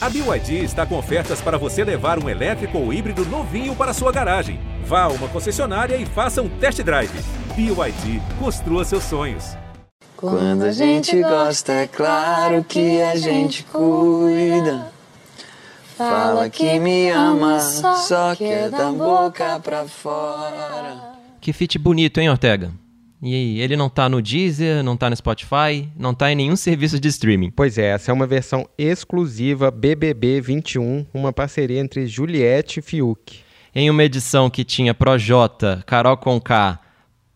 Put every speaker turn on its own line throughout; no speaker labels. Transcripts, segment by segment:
A BYD está com ofertas para você levar um elétrico ou híbrido novinho para sua garagem. Vá a uma concessionária e faça um test drive. BYD, construa seus sonhos.
Quando a gente gosta, é claro que a gente cuida. Fala que me ama, só que é da boca pra fora.
Que fit bonito, hein, Ortega? E ele não tá no Deezer, não tá no Spotify, não tá em nenhum serviço de streaming.
Pois é, essa é uma versão exclusiva BBB 21, uma parceria entre Juliette e Fiuk.
Em uma edição que tinha Projota, Carol Conká,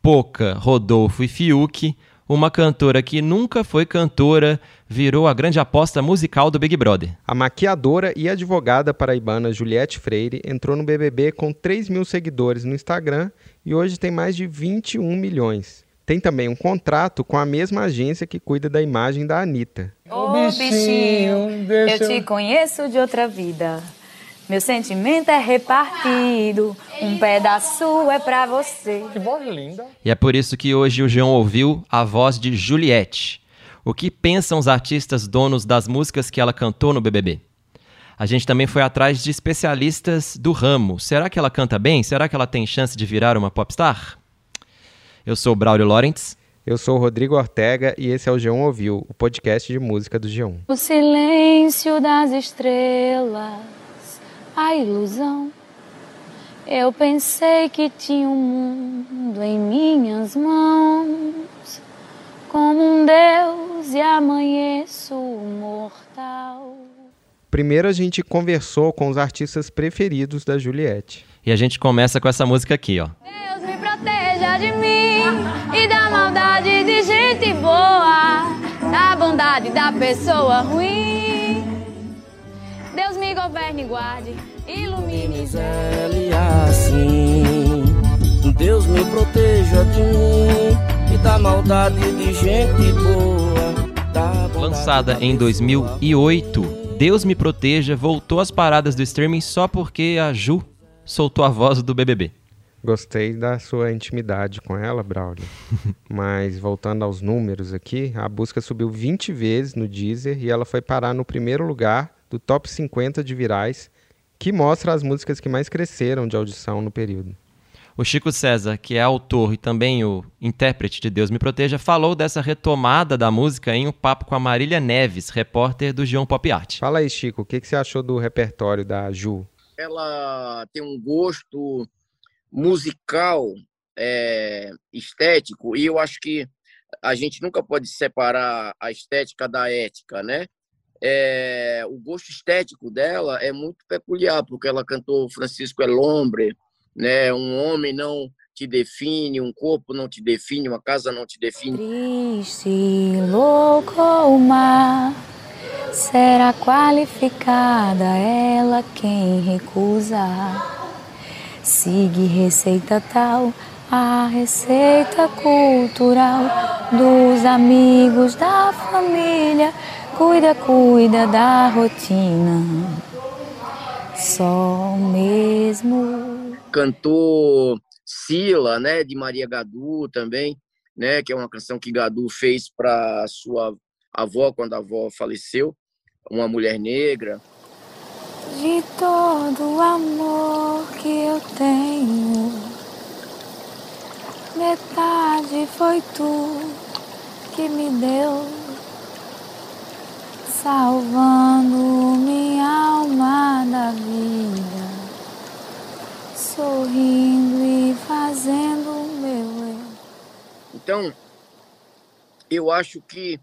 Poca, Rodolfo e Fiuk, uma cantora que nunca foi cantora virou a grande aposta musical do Big Brother.
A maquiadora e advogada paraibana Juliette Freire entrou no BBB com 3 mil seguidores no Instagram e hoje tem mais de 21 milhões. Tem também um contrato com a mesma agência que cuida da imagem da Anitta.
Ô bichinho, eu te conheço de outra vida. Meu sentimento é repartido, um pedaço é pra você.
Que voz linda.
E é por isso que hoje o João ouviu a voz de Juliette. O que pensam os artistas donos das músicas que ela cantou no BBB? A gente também foi atrás de especialistas do ramo. Será que ela canta bem? Será que ela tem chance de virar uma popstar? Eu sou o Braulio Lawrence.
Eu sou o Rodrigo Ortega e esse é o G1 Ouviu, o podcast de música do G1.
O silêncio das estrelas, a ilusão. Eu pensei que tinha um mundo em minhas mãos, como um deus e amanheço mortal.
Primeiro a gente conversou com os artistas preferidos da Juliette.
E a gente começa com essa música aqui, ó.
Deus me proteja de mim e da maldade de gente boa, da bondade da pessoa ruim. Deus me governe e guarde, ilumine
Gisele assim. Deus me proteja de mim da maldade de gente boa.
Lançada
da
em
pessoa
2008, Deus Me Proteja voltou às paradas do streaming só porque a Ju soltou a voz do BBB.
Gostei da sua intimidade com ela, Braulio. Mas voltando aos números aqui, a busca subiu 20 vezes no Deezer e ela foi parar no primeiro lugar do top 50 de virais, que mostra as músicas que mais cresceram de audição no período.
O Chico César, que é autor e também o intérprete de Deus Me Proteja, falou dessa retomada da música em um papo com a Marília Neves, repórter do João Pop Art.
Fala aí, Chico, o que, que você achou do repertório da Ju?
ela tem um gosto musical é, estético e eu acho que a gente nunca pode separar a estética da ética, né? É, o gosto estético dela é muito peculiar porque ela cantou Francisco Elombre, né? Um homem não te define, um corpo não te define, uma casa não te define.
Triste, louco o mar, será qualificada ela quem recusa. Sigue receita tal, a receita cultural dos amigos da família. Cuida, cuida da rotina. Só mesmo
cantou Sila, né, de Maria Gadu também, né, que é uma canção que Gadu fez para sua avó quando a avó faleceu, uma mulher negra.
de todo o amor que eu tenho. Metade foi tu que me deu, salvando minha alma da vida, sorrindo e fazendo o meu eu.
Então, eu acho que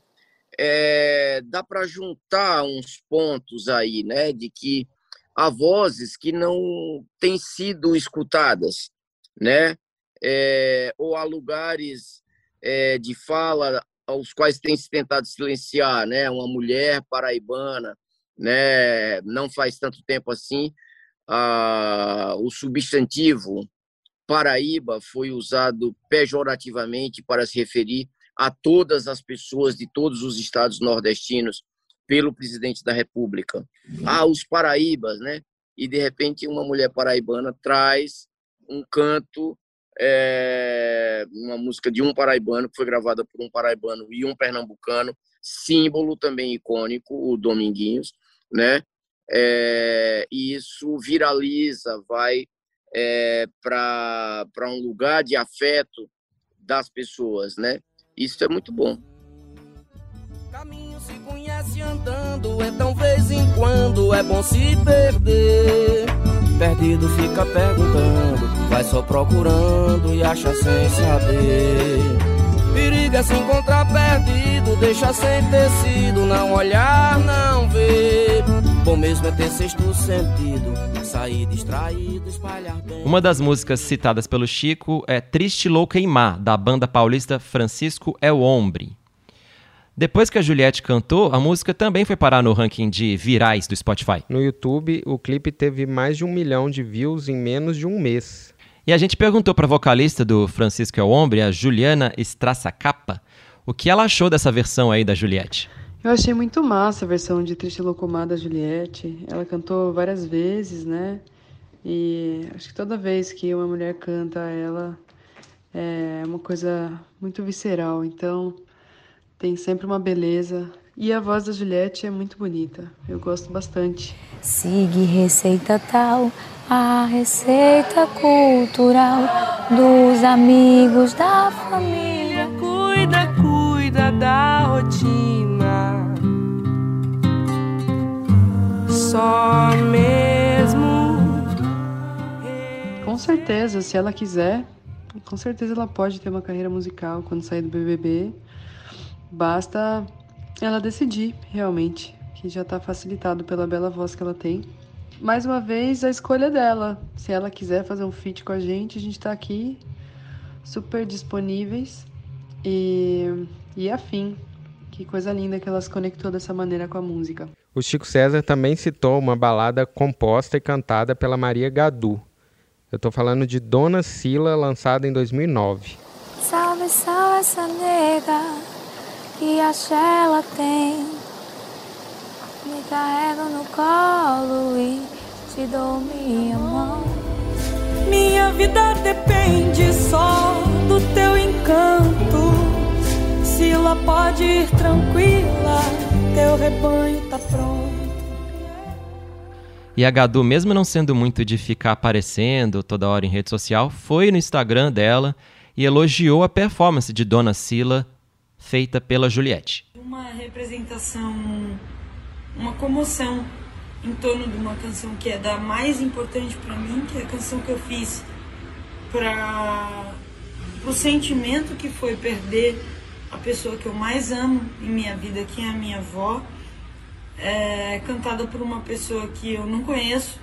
é, dá para juntar uns pontos aí, né, de que há vozes que não têm sido escutadas, né, é, ou há lugares é, de fala aos quais tem se tentado silenciar, né, uma mulher paraibana, né, não faz tanto tempo assim, ah, o substantivo Paraíba foi usado pejorativamente para se referir a todas as pessoas de todos os estados nordestinos pelo presidente da República. Ah, os paraíbas, né? E de repente uma mulher paraibana traz um canto, é, uma música de um paraibano que foi gravada por um paraibano e um pernambucano, símbolo também icônico, o Dominguinhos, né? É, e isso viraliza, vai é, para um lugar de afeto das pessoas, né? Isso é muito bom.
Caminho se conhece andando, então vez em quando é bom se perder. Perdido fica perguntando, vai só procurando e acha sem saber. Perigo é se encontrar perdido, deixa sem tecido, não olhar, não ver. Bom mesmo é ter sexto sentido, sair distraído, espalhar bem.
Uma das músicas citadas pelo Chico é Triste Louca em Má, da banda paulista Francisco é o Hombre. Depois que a Juliette cantou, a música também foi parar no ranking de virais do Spotify.
No YouTube, o clipe teve mais de um milhão de views em menos de um mês.
E a gente perguntou para a vocalista do Francisco é o Hombre, a Juliana Capa, o que ela achou dessa versão aí da Juliette.
Eu achei muito massa a versão de Triste Locomar da Juliette. Ela cantou várias vezes, né? E acho que toda vez que uma mulher canta ela é uma coisa muito visceral. Então, tem sempre uma beleza. E a voz da Juliette é muito bonita, eu gosto bastante.
Sigue receita tal, a receita cultural dos amigos da família.
Cuida, cuida da rotina. Só mesmo.
Com certeza, se ela quiser, com certeza ela pode ter uma carreira musical quando sair do BBB. Basta ela decidir, realmente, que já está facilitado pela bela voz que ela tem. Mais uma vez, a escolha dela. Se ela quiser fazer um feat com a gente, a gente está aqui super disponíveis e, e afim. Que coisa linda que ela se conectou dessa maneira com a música.
O Chico César também citou uma balada composta e cantada pela Maria Gadu. Eu estou falando de Dona Sila, lançada em 2009.
Salve, salve essa nega que a ela tem. Me carrego no colo e te dou minha mão.
Minha vida depende só do teu encanto. Sila pode ir tranquila, teu rebanho tá pronto.
E a Gadu, mesmo não sendo muito de ficar aparecendo toda hora em rede social, foi no Instagram dela e elogiou a performance de Dona Sila feita pela Juliette.
Uma representação, uma comoção em torno de uma canção que é da mais importante para mim, que é a canção que eu fiz para o sentimento que foi perder a pessoa que eu mais amo em minha vida, que é a minha avó, é cantada por uma pessoa que eu não conheço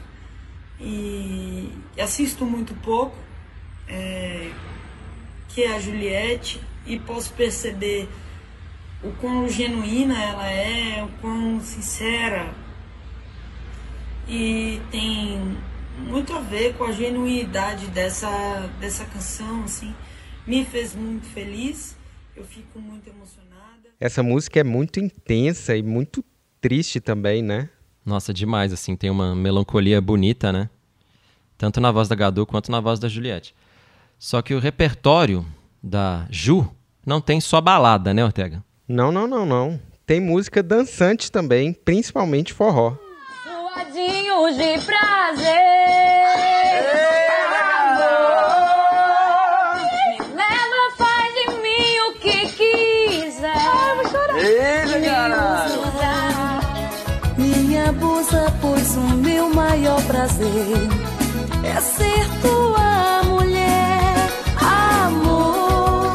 e assisto muito pouco, é, que é a Juliette e posso perceber o quão genuína ela é, o quão sincera. E tem muito a ver com a genuinidade dessa, dessa canção, assim. Me fez muito feliz, eu fico muito emocionada.
Essa música é muito intensa e muito triste também, né?
Nossa, demais, assim, tem uma melancolia bonita, né? Tanto na voz da Gadu quanto na voz da Juliette. Só que o repertório da Ju não tem só balada, né, Ortega?
Não, não, não, não. Tem música dançante também, principalmente forró.
Suadinhos de prazer.
Pois o meu maior prazer é ser tua mulher, amor.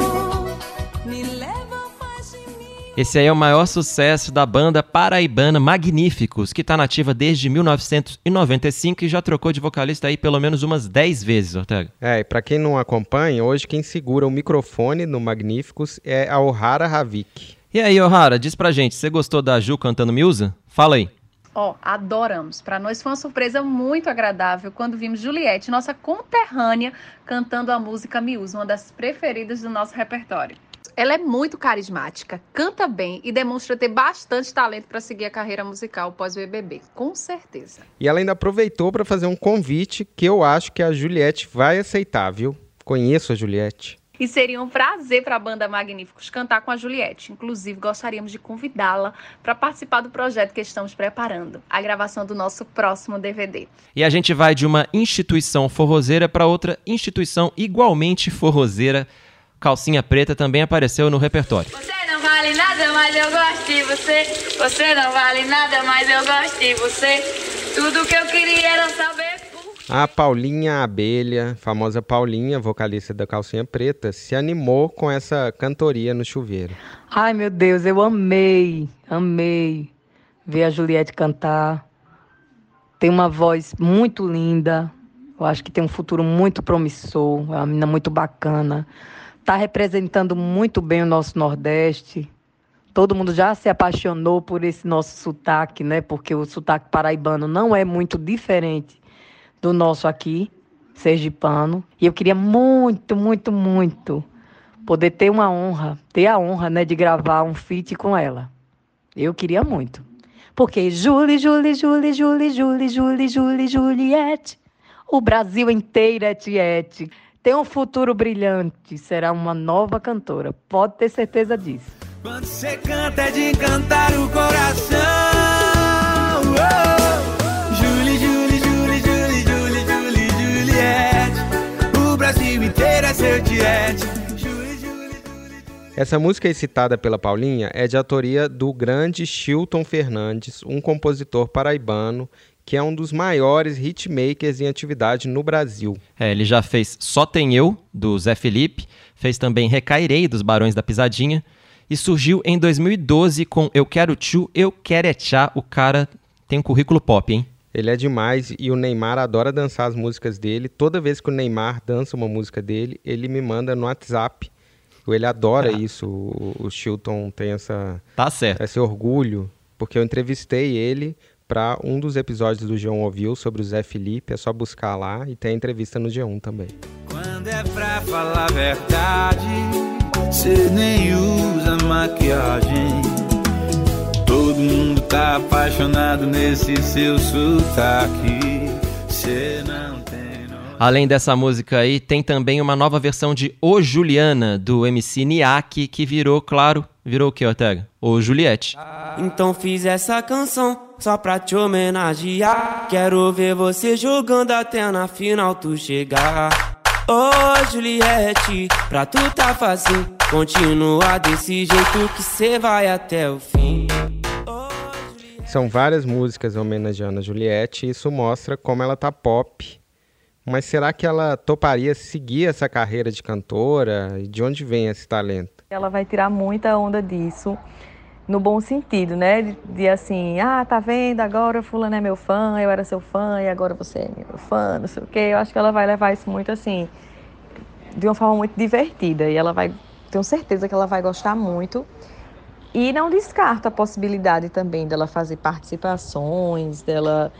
Me leva, faz de mim.
Esse aí é o maior sucesso da banda paraibana Magníficos, que está nativa desde 1995 e já trocou de vocalista aí pelo menos umas 10 vezes, Ortega.
É, e pra quem não acompanha, hoje quem segura o microfone no Magníficos é a Ohara Havik.
E aí, O'Hara, diz pra gente, você gostou da Ju cantando Milza? Fala aí.
Ó, adoramos. Para nós foi uma surpresa muito agradável quando vimos Juliette, nossa conterrânea, cantando a música Miúza, uma das preferidas do nosso repertório. Ela é muito carismática, canta bem e demonstra ter bastante talento para seguir a carreira musical pós-BBB, com certeza.
E ela ainda aproveitou para fazer um convite que eu acho que a Juliette vai aceitar, viu? Conheço a Juliette.
E seria um prazer para a banda Magníficos cantar com a Juliette. Inclusive, gostaríamos de convidá-la para participar do projeto que estamos preparando, a gravação do nosso próximo DVD.
E a gente vai de uma instituição forrozeira para outra instituição igualmente forrozeira. Calcinha Preta também apareceu no repertório.
Você não vale nada, mas eu gosto de você. Você não vale nada, mas eu gosto de você. Tudo que eu queria era saber.
A Paulinha Abelha, famosa Paulinha, vocalista da Calcinha Preta, se animou com essa cantoria no chuveiro.
Ai, meu Deus, eu amei, amei ver a Juliette cantar. Tem uma voz muito linda. Eu acho que tem um futuro muito promissor. É uma menina muito bacana. Está representando muito bem o nosso Nordeste. Todo mundo já se apaixonou por esse nosso sotaque, né? Porque o sotaque paraibano não é muito diferente do nosso aqui, sergipano. E eu queria muito, muito, muito poder ter uma honra, ter a honra, né, de gravar um feat com ela. Eu queria muito. Porque Julie, Julie, Julie, Julie, Julie, Julie, Julie, Juliette, o Brasil inteiro é tiete. Tem um futuro brilhante, será uma nova cantora, pode ter certeza disso.
Quando você canta é de encantar o coração.
Essa música aí citada pela Paulinha é de autoria do grande Chilton Fernandes, um compositor paraibano que é um dos maiores hitmakers em atividade no Brasil.
É, ele já fez Só Tem Eu, do Zé Felipe, fez também Recairei, dos Barões da Pisadinha, e surgiu em 2012 com Eu Quero Tchu, Eu Quero É Tchá. O cara tem um currículo pop, hein?
Ele é demais e o Neymar adora dançar as músicas dele. Toda vez que o Neymar dança uma música dele, ele me manda no WhatsApp. Ele adora isso. O, o Chilton tem essa,
tá certo.
esse orgulho, porque eu entrevistei ele para um dos episódios do G1 Ouviu sobre o Zé Felipe. É só buscar lá e tem a entrevista no G1 também.
Quando é pra falar a verdade, cê nem usa maquiagem. Todo mundo tá apaixonado nesse seu sotaque. Cê não.
Além dessa música aí, tem também uma nova versão de O Juliana, do MC Niak, que virou, claro, virou o que, Ortega? O Juliette.
Então fiz essa canção só pra te homenagear. Quero ver você jogando até na final tu chegar. Ô oh, Juliette, pra tu tá fácil. Continua desse jeito que cê vai até o fim.
São várias músicas homenageando a Juliette e isso mostra como ela tá pop. Mas será que ela toparia seguir essa carreira de cantora? De onde vem esse talento?
Ela vai tirar muita onda disso no bom sentido, né? De, de, assim, ah, tá vendo, agora fulano é meu fã, eu era seu fã e agora você é meu fã, não sei o quê. Eu acho que ela vai levar isso muito assim, de uma forma muito divertida e ela vai, tenho certeza que ela vai gostar muito. E não descarto a possibilidade também dela fazer participações, dela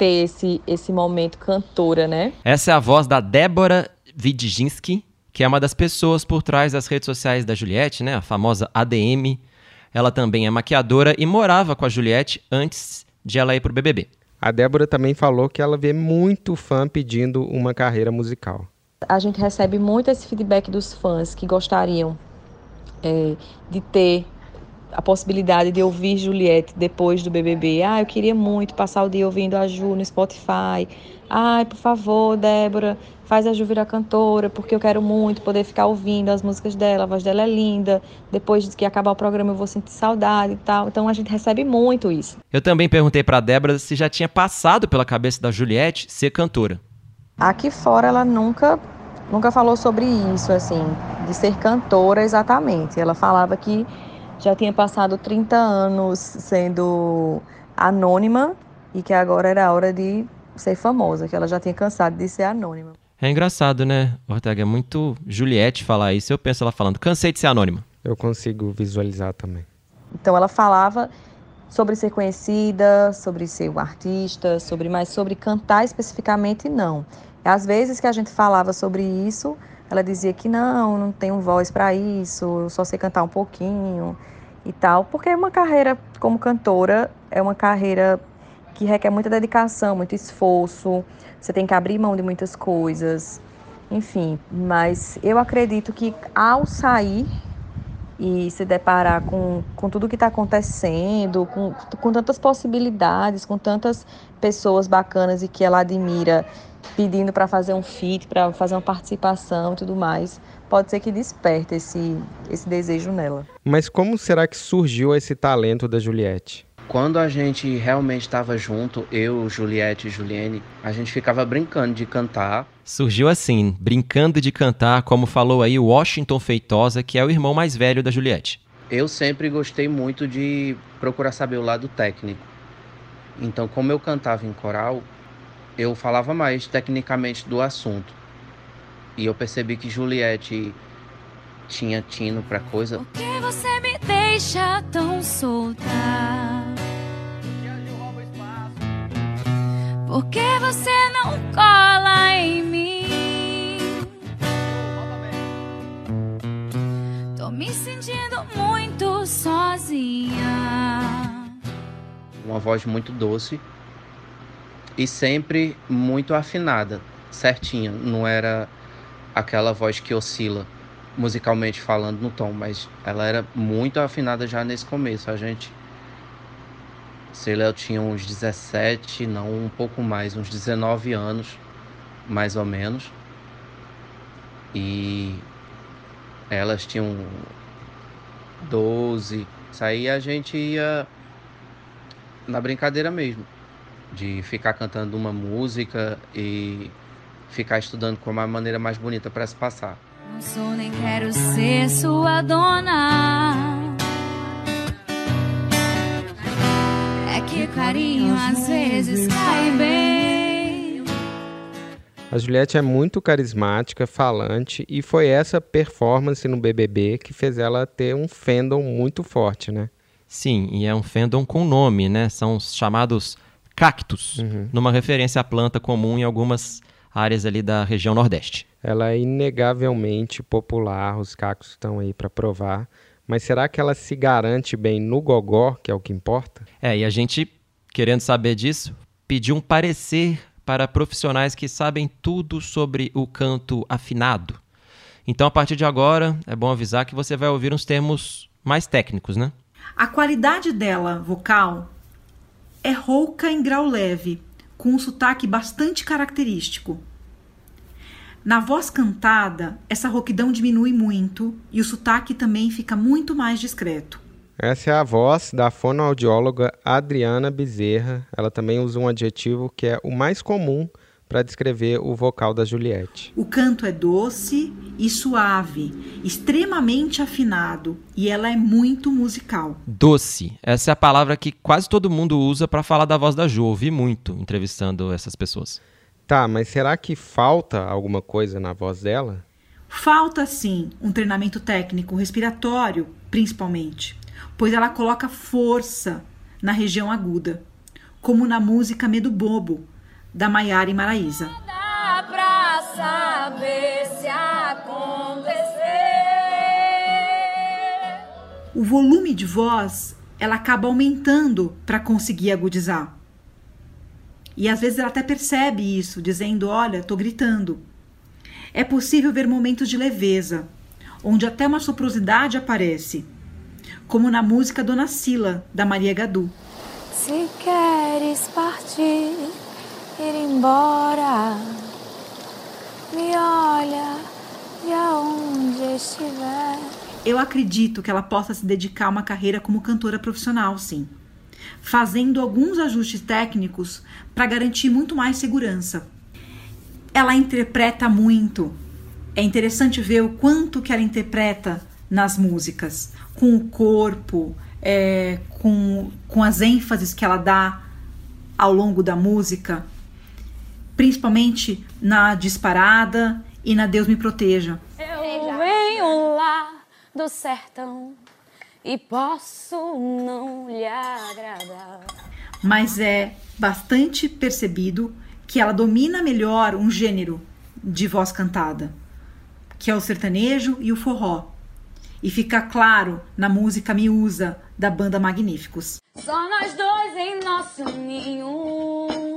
ter esse, esse momento cantora, né?
Essa é a voz da Débora Vidzinski, que é uma das pessoas por trás das redes sociais da Juliette, né? A famosa ADM, ela também é maquiadora e morava com a Juliette antes de ela ir para o BBB.
A Débora também falou que ela vê muito fã pedindo uma carreira musical.
A gente recebe muito esse feedback dos fãs que gostariam é, de ter a possibilidade de ouvir Juliette depois do BBB. Ah, eu queria muito passar o dia ouvindo a Ju no Spotify. Ai, por favor, Débora, faz a Ju virar cantora, porque eu quero muito poder ficar ouvindo as músicas dela, a voz dela é linda. Depois que acabar o programa eu vou sentir saudade e tal. Então a gente recebe muito isso.
Eu também perguntei para Débora se já tinha passado pela cabeça da Juliette ser cantora.
Aqui fora ela nunca nunca falou sobre isso assim, de ser cantora exatamente. Ela falava que já tinha passado 30 anos sendo anônima e que agora era a hora de ser famosa, que ela já tinha cansado de ser anônima.
É engraçado, né, Ortega? É muito Juliette falar isso. Eu penso ela falando, cansei de ser anônima.
Eu consigo visualizar também.
Então ela falava sobre ser conhecida, sobre ser um artista, sobre mas sobre cantar especificamente não. Às vezes que a gente falava sobre isso, ela dizia que não, não tenho voz para isso, eu só sei cantar um pouquinho e tal, porque é uma carreira como cantora é uma carreira que requer muita dedicação, muito esforço. Você tem que abrir mão de muitas coisas. enfim, mas eu acredito que ao sair e se deparar com, com tudo que está acontecendo, com, com tantas possibilidades, com tantas pessoas bacanas e que ela admira pedindo para fazer um feat, para fazer uma participação e tudo mais, pode ser que desperte esse, esse desejo nela.
Mas como será que surgiu esse talento da Juliette?
Quando a gente realmente estava junto, eu, Juliette e Juliane, a gente ficava brincando de cantar.
Surgiu assim, brincando de cantar, como falou aí Washington Feitosa, que é o irmão mais velho da Juliette.
Eu sempre gostei muito de procurar saber o lado técnico. Então, como eu cantava em coral, eu falava mais tecnicamente do assunto. E eu percebi que Juliette tinha tino para coisa.
Por que você me deixa tão solta? Por que você não cola em mim? Tô me sentindo muito sozinha.
Uma voz muito doce e sempre muito afinada, certinha. Não era aquela voz que oscila musicalmente falando no tom, mas ela era muito afinada já nesse começo. A gente sei lá, eu tinha uns 17, não, um pouco mais, uns 19 anos, mais ou menos. E elas tinham 12. Isso aí a gente ia na brincadeira mesmo, de ficar cantando uma música e ficar estudando como a maneira mais bonita para se passar.
Não sou nem quero ser sua dona. É que carinho às vezes cai bem.
A Juliette é muito carismática, falante, e foi essa performance no BBB que fez ela ter um fandom muito forte, né?
Sim, e é um fandom com nome, né? São os chamados cactos, uhum. numa referência à planta comum em algumas áreas ali da região Nordeste.
Ela é inegavelmente popular, os cactos estão aí para provar. Mas será que ela se garante bem no gogó, que é o que importa?
É, e a gente, querendo saber disso, pediu um parecer para profissionais que sabem tudo sobre o canto afinado. Então, a partir de agora, é bom avisar que você vai ouvir uns termos mais técnicos, né?
A qualidade dela, vocal, é rouca em grau leve, com um sotaque bastante característico. Na voz cantada, essa rouquidão diminui muito e o sotaque também fica muito mais discreto.
Essa é a voz da fonoaudióloga Adriana Bezerra. Ela também usa um adjetivo que é o mais comum para descrever o vocal da Juliette.
O canto é doce e suave, extremamente afinado e ela é muito musical.
Doce. Essa é a palavra que quase todo mundo usa para falar da voz da Ju. Ouvi muito entrevistando essas pessoas.
Tá, mas será que falta alguma coisa na voz dela?
Falta sim um treinamento técnico respiratório, principalmente, pois ela coloca força na região aguda, como na música Medo Bobo, da Maiara e Maraísa.
Dá pra saber se acontecer.
O volume de voz ela acaba aumentando para conseguir agudizar. E às vezes ela até percebe isso, dizendo: Olha, tô gritando. É possível ver momentos de leveza, onde até uma soprosidade aparece, como na música Dona Sila, da Maria Gadu.
Se queres partir, ir embora, me olha de aonde estiver.
Eu acredito que ela possa se dedicar a uma carreira como cantora profissional, sim, fazendo alguns ajustes técnicos para garantir muito mais segurança. Ela interpreta muito. É interessante ver o quanto que ela interpreta nas músicas, com o corpo, é, com, com as ênfases que ela dá ao longo da música, principalmente na disparada e na Deus me proteja.
Eu venho lá do sertão e posso não lhe agradar.
Mas é bastante percebido que ela domina melhor um gênero de voz cantada, que é o sertanejo e o forró. E fica claro na música Miúsa da banda Magníficos.
Só nós dois em nosso ninho.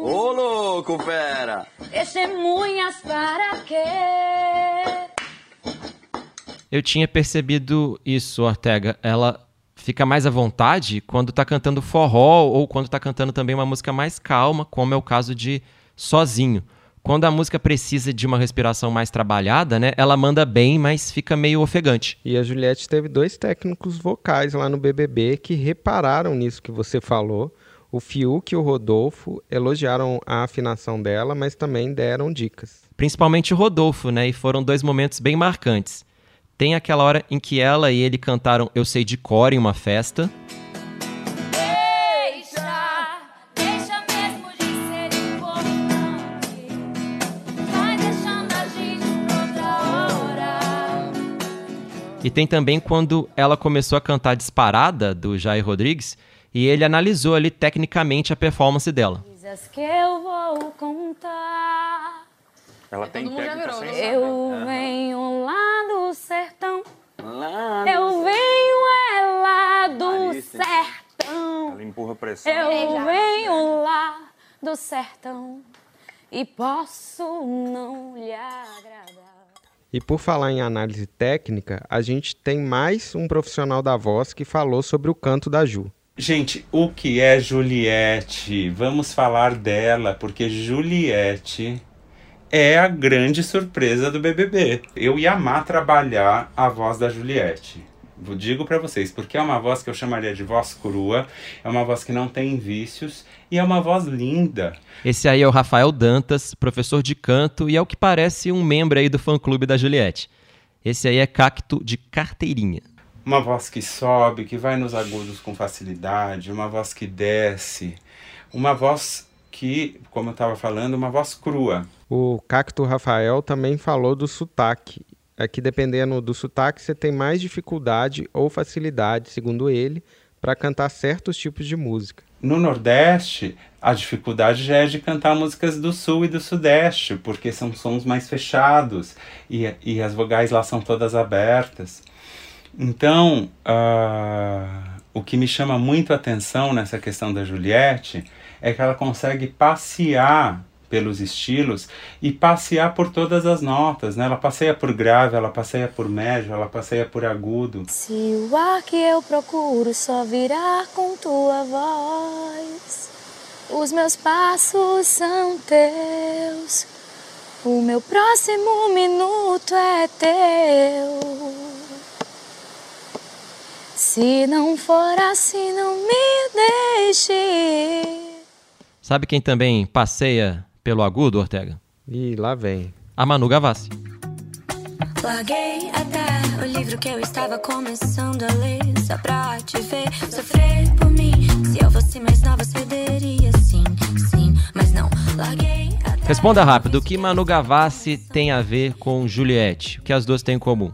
Ô louco, fera!
Testemunhas para quê?
Eu tinha percebido isso, Ortega. Ela fica mais à vontade quando tá cantando forró ou quando tá cantando também uma música mais calma, como é o caso de Sozinho. Quando a música precisa de uma respiração mais trabalhada, né? Ela manda bem, mas fica meio ofegante.
E a Juliette teve dois técnicos vocais lá no BBB que repararam nisso que você falou. O Fiuk e o Rodolfo elogiaram a afinação dela, mas também deram dicas.
Principalmente o Rodolfo, né? E foram dois momentos bem marcantes. Tem aquela hora em que ela e ele cantaram Eu Sei de Cor em uma festa. E tem também quando ela começou a cantar Disparada, do Jair Rodrigues, e ele analisou ali tecnicamente a performance dela.
Coisas que eu vou contar.
Ela tem técnica sem
Eu venho lá do sertão.
Lá
Eu venho é lá do
sim.
sertão.
Ela empurra a pressão.
Eu venho lá do sertão. E posso não lhe agradar.
E por falar em análise técnica, a gente tem mais um profissional da voz que falou sobre o canto da Ju.
Gente, o que é Juliette? Vamos falar dela, porque Juliette é a grande surpresa do BBB. Eu ia amar trabalhar a voz da Juliette. Digo pra vocês, porque é uma voz que eu chamaria de voz crua, é uma voz que não tem vícios e é uma voz linda.
Esse aí é o Rafael Dantas, professor de canto e é o que parece um membro aí do fã-clube da Juliette. Esse aí é cacto de carteirinha.
Uma voz que sobe, que vai nos agudos com facilidade, uma voz que desce, uma voz que, como eu estava falando, uma voz crua.
O Cacto Rafael também falou do sotaque. É que dependendo do sotaque, você tem mais dificuldade ou facilidade, segundo ele, para cantar certos tipos de música.
No Nordeste, a dificuldade já é de cantar músicas do Sul e do Sudeste, porque são sons mais fechados e, e as vogais lá são todas abertas. Então, ah, o que me chama muito a atenção nessa questão da Juliette é que ela consegue passear pelos estilos e passear por todas as notas, né? Ela passeia por grave, ela passeia por médio, ela passeia por agudo.
Se o ar que eu procuro só virar com tua voz, os meus passos são teus, o meu próximo minuto é teu. Se não for assim, não me deixe.
Sabe quem também passeia pelo agudo, Ortega?
E lá vem.
A Manu Gavassi.
Larguei até o livro que eu estava começando a ler Só pra te ver sofrer por mim Se eu fosse mais nova cederia sim, sim Mas não, larguei até
Responda rápido, o que Manu Gavassi tem a ver com Juliette? O que as duas têm em comum?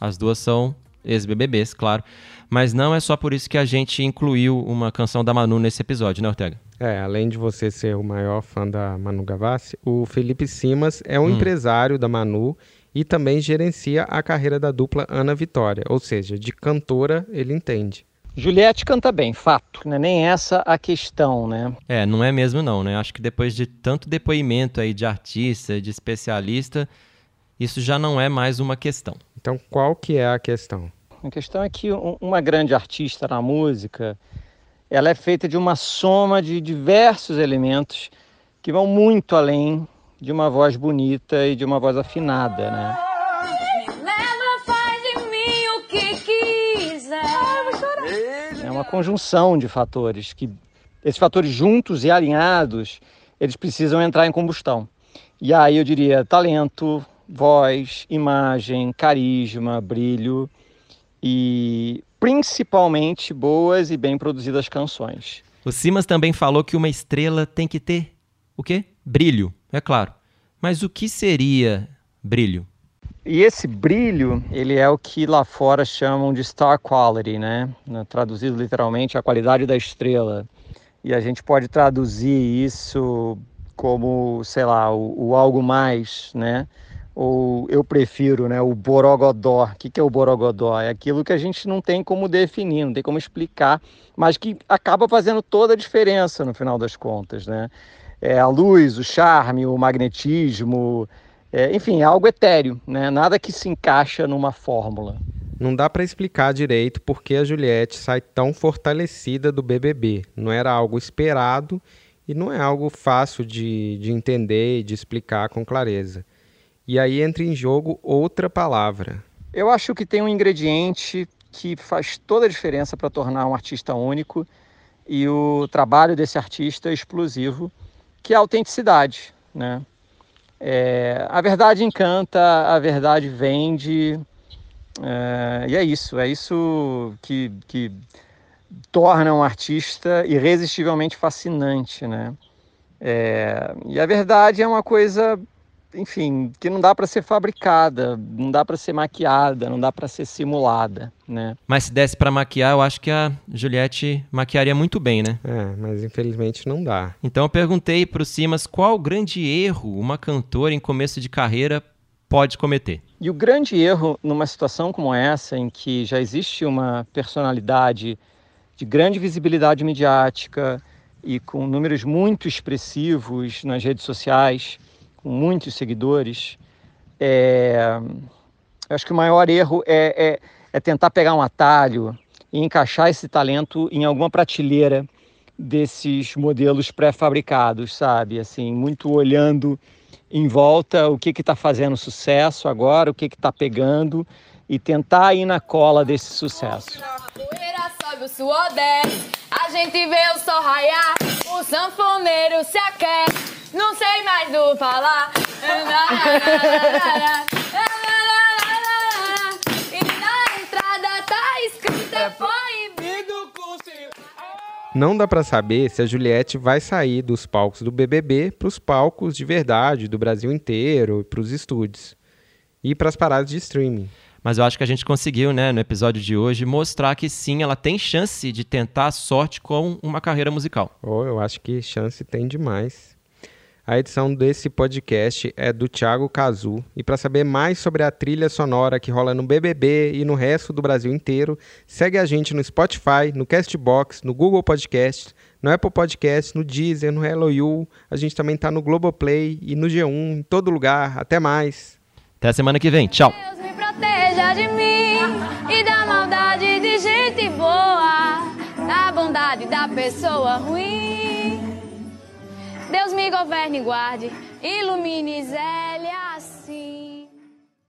As duas são ex-BBBs, claro. Mas não é só por isso que a gente incluiu uma canção da Manu nesse episódio, né, Ortega?
É, além de você ser o maior fã da Manu Gavassi, o Felipe Simas é um
Hum.
empresário da Manu e também gerencia a carreira da dupla Ana Vitória, ou seja, de cantora ele entende.
Juliette canta bem, fato. Não é nem essa a questão, né?
É, não é mesmo não, né? Acho que depois de tanto depoimento aí de artista, de especialista, isso já não é mais uma questão.
Então, qual que é a questão?
A questão é que um- uma grande artista na música, ela é feita de uma soma de diversos elementos que vão muito além de uma voz bonita e de uma voz afinada, né?
Leva, faz de mim o que quiser.
É uma conjunção de fatores que esses fatores juntos e alinhados, eles precisam entrar em combustão. E aí eu diria talento, voz, imagem, carisma, brilho e principalmente boas e bem produzidas canções.
O Simas também falou que uma estrela tem que ter o quê? Brilho, é claro. Mas o que seria brilho?
E esse brilho, ele é o que lá fora chamam de star quality, né? Né, Traduzido literalmente, a qualidade da estrela. E a gente pode traduzir isso como, sei lá, o, o algo mais, né? Ou eu prefiro, né? O borogodó. O que, que é o borogodó? É aquilo que a gente não tem como definir, não tem como explicar, mas que acaba fazendo toda a diferença no final das contas, né? é, a luz, o charme, o magnetismo, é, enfim, é algo etéreo, né? nada que se encaixa numa fórmula.
Não dá para explicar direito por que a Juliette sai tão fortalecida do BBB. Não era algo esperado e não é algo fácil de, de entender e de explicar com clareza. E aí entra em jogo outra palavra.
Eu acho que tem um ingrediente que faz toda a diferença para tornar um artista único e o trabalho desse artista é explosivo, que é a autenticidade, né? É, a verdade encanta, a verdade vende, é, e é isso, é isso que, que torna um artista irresistivelmente fascinante, né? É, e a verdade é uma coisa, enfim, que não dá para ser fabricada, não dá para ser maquiada, não dá para ser simulada, né?
Mas se desse para maquiar, eu acho que a Juliette maquiaria muito bem, né?
É, mas infelizmente não dá.
Então eu perguntei pro Simas qual o grande erro uma cantora em começo de carreira pode cometer.
E o grande erro numa situação como essa, em que já existe uma personalidade de grande visibilidade midiática e com números muito expressivos nas redes sociais, com muitos seguidores, é... acho que o maior erro é, é, é tentar pegar um atalho e encaixar esse talento em alguma prateleira desses modelos pré-fabricados, sabe? Assim, muito olhando em volta o que está fazendo sucesso agora, o que está pegando e tentar ir na cola desse sucesso.
Sobe, o suor desce, a gente vê o sol raiar, o sanfoneiro se aquece, não sei mais do falar. E na entrada tá escrito é proibido
Não dá para saber se a Juliette vai sair dos palcos do BBB para os palcos de verdade do Brasil inteiro, para os estúdios e para as paradas de streaming.
Mas eu acho que a gente conseguiu, né, no episódio de hoje, mostrar que sim, ela tem chance de tentar a sorte com uma carreira musical.
Oh, eu acho que chance tem demais. A edição desse podcast é do Thiago Cazu. E para saber mais sobre a trilha sonora que rola no BBB e no resto do Brasil inteiro, segue a gente no Spotify, no Castbox, no Google Podcast, no Apple Podcast, no Deezer, no Hello You. A gente também tá no Globoplay e no G1, em todo lugar. Até mais.
Até a semana que vem. Tchau.
me proteja de mim e da maldade de gente boa, da bondade da pessoa ruim. Deus me governe e guarde, ilumine Zélia.